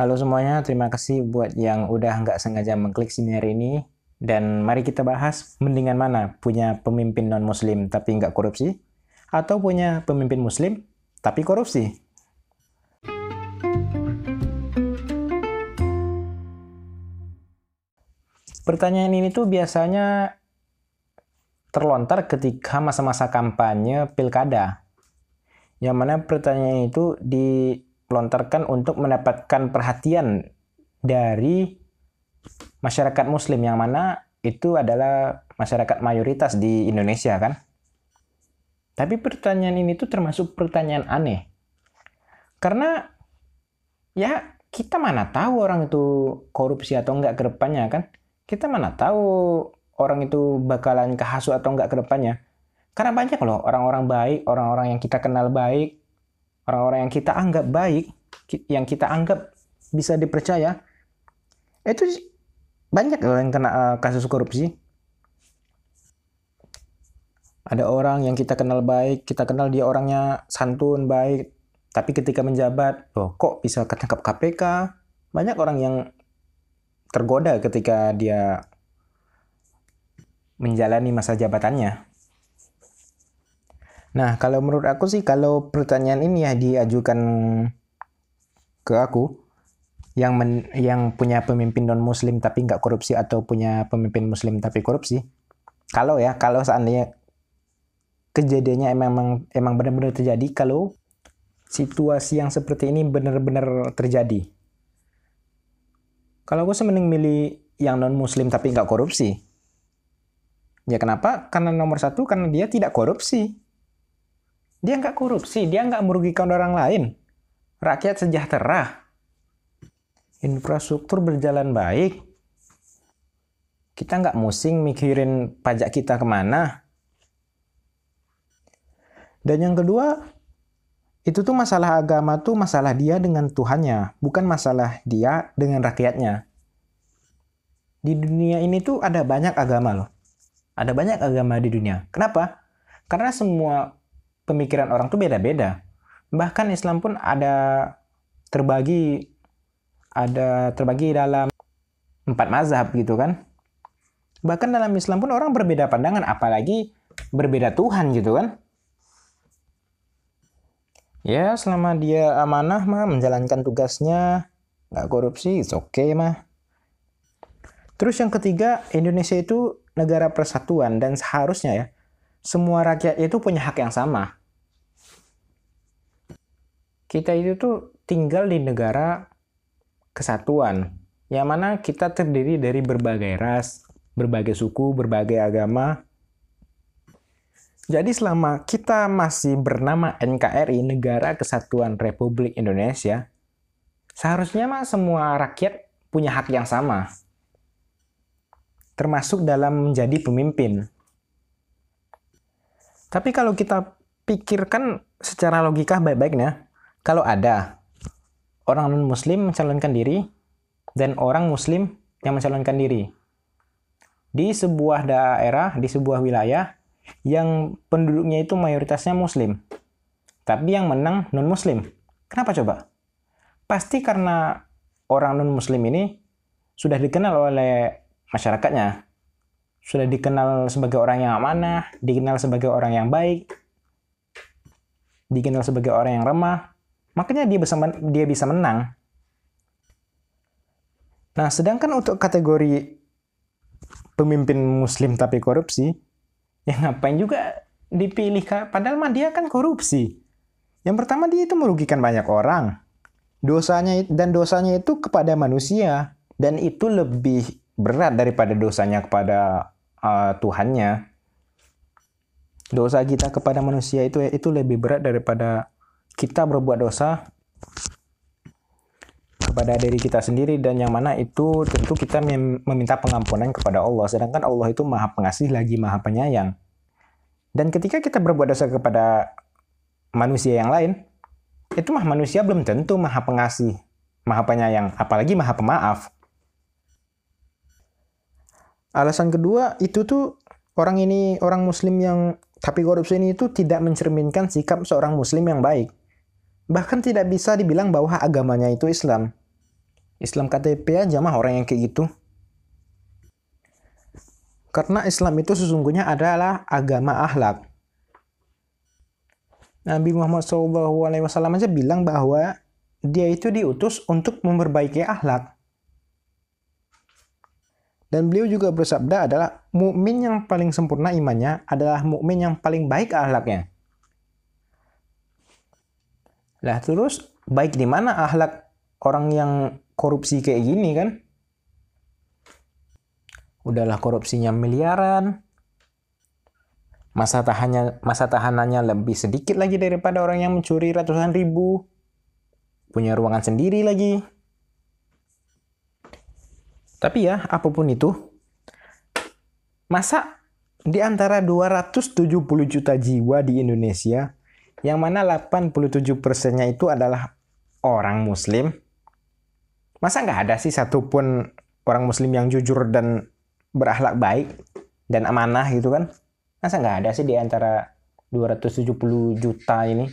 Halo semuanya, terima kasih buat yang udah nggak sengaja mengklik sini hari ini. Dan mari kita bahas mendingan mana punya pemimpin non-muslim tapi nggak korupsi atau punya pemimpin muslim tapi korupsi. Pertanyaan ini tuh biasanya terlontar ketika masa-masa kampanye pilkada. Yang mana pertanyaan itu di lontarkan untuk mendapatkan perhatian dari masyarakat muslim yang mana itu adalah masyarakat mayoritas di Indonesia kan. Tapi pertanyaan ini tuh termasuk pertanyaan aneh. Karena ya kita mana tahu orang itu korupsi atau enggak ke depannya kan. Kita mana tahu orang itu bakalan kehasut atau enggak ke depannya. Karena banyak loh orang-orang baik, orang-orang yang kita kenal baik, orang-orang yang kita anggap baik, yang kita anggap bisa dipercaya, itu banyak yang kena uh, kasus korupsi. Ada orang yang kita kenal baik, kita kenal dia orangnya santun, baik, tapi ketika menjabat, loh kok bisa ketangkap KPK? Banyak orang yang tergoda ketika dia menjalani masa jabatannya. Nah, kalau menurut aku sih kalau pertanyaan ini ya diajukan ke aku yang men, yang punya pemimpin non muslim tapi nggak korupsi atau punya pemimpin muslim tapi korupsi. Kalau ya, kalau seandainya kejadiannya emang emang benar-benar terjadi kalau situasi yang seperti ini benar-benar terjadi. Kalau aku sih mending milih yang non muslim tapi nggak korupsi. Ya kenapa? Karena nomor satu karena dia tidak korupsi. Dia nggak korupsi, dia nggak merugikan orang lain. Rakyat sejahtera. Infrastruktur berjalan baik. Kita nggak musing mikirin pajak kita ke mana. Dan yang kedua, itu tuh masalah agama tuh masalah dia dengan Tuhannya, bukan masalah dia dengan rakyatnya. Di dunia ini tuh ada banyak agama loh. Ada banyak agama di dunia. Kenapa? Karena semua pemikiran orang tuh beda-beda. Bahkan Islam pun ada terbagi ada terbagi dalam empat mazhab gitu kan. Bahkan dalam Islam pun orang berbeda pandangan, apalagi berbeda Tuhan gitu kan. Ya, selama dia amanah mah menjalankan tugasnya, nggak korupsi, oke okay mah. Terus yang ketiga, Indonesia itu negara persatuan dan seharusnya ya, semua rakyat itu punya hak yang sama kita itu tuh tinggal di negara kesatuan, yang mana kita terdiri dari berbagai ras, berbagai suku, berbagai agama. Jadi selama kita masih bernama NKRI, Negara Kesatuan Republik Indonesia, seharusnya mah semua rakyat punya hak yang sama. Termasuk dalam menjadi pemimpin. Tapi kalau kita pikirkan secara logika baik-baiknya, kalau ada orang non-muslim mencalonkan diri dan orang muslim yang mencalonkan diri di sebuah daerah, di sebuah wilayah yang penduduknya itu mayoritasnya muslim. Tapi yang menang non-muslim. Kenapa coba? Pasti karena orang non-muslim ini sudah dikenal oleh masyarakatnya. Sudah dikenal sebagai orang yang amanah, dikenal sebagai orang yang baik, dikenal sebagai orang yang remah, makanya dia bisa dia bisa menang. Nah, sedangkan untuk kategori pemimpin muslim tapi korupsi, ya ngapain juga dipilih padahal mah dia kan korupsi. Yang pertama dia itu merugikan banyak orang. Dosanya dan dosanya itu kepada manusia dan itu lebih berat daripada dosanya kepada uh, Tuhannya. Dosa kita kepada manusia itu itu lebih berat daripada kita berbuat dosa kepada diri kita sendiri dan yang mana itu tentu kita meminta pengampunan kepada Allah. Sedangkan Allah itu maha pengasih lagi maha penyayang. Dan ketika kita berbuat dosa kepada manusia yang lain itu mah manusia belum tentu maha pengasih maha penyayang apalagi maha pemaaf. Alasan kedua itu tuh orang ini orang muslim yang tapi korupsi ini itu tidak mencerminkan sikap seorang muslim yang baik bahkan tidak bisa dibilang bahwa agamanya itu Islam. Islam KTP aja mah orang yang kayak gitu. Karena Islam itu sesungguhnya adalah agama akhlak. Nabi Muhammad SAW aja bilang bahwa dia itu diutus untuk memperbaiki akhlak. Dan beliau juga bersabda adalah mukmin yang paling sempurna imannya adalah mukmin yang paling baik akhlaknya. Lah terus baik di mana akhlak orang yang korupsi kayak gini kan? udahlah korupsinya miliaran, masa tahannya masa tahanannya lebih sedikit lagi daripada orang yang mencuri ratusan ribu, punya ruangan sendiri lagi. Tapi ya, apa pun itu, masa di antara 270 juta jiwa di Indonesia, yang mana 87 persennya itu adalah orang muslim, masa nggak ada sih satupun orang muslim yang jujur dan berakhlak baik dan amanah gitu kan? Masa nggak ada sih di antara 270 juta ini?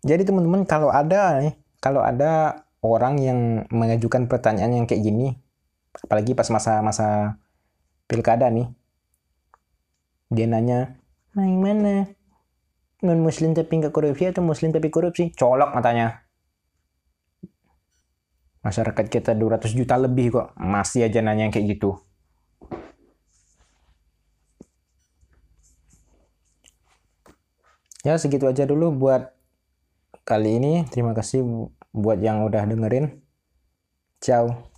Jadi teman-teman kalau ada nih kalau ada orang yang mengajukan pertanyaan yang kayak gini apalagi pas masa-masa pilkada nih dia nanya main mana non muslim tapi nggak korupsi atau muslim tapi korupsi colok matanya Masyarakat kita 200 juta lebih kok, masih aja nanya kayak gitu. Ya segitu aja dulu buat kali ini. Terima kasih buat yang udah dengerin. Ciao.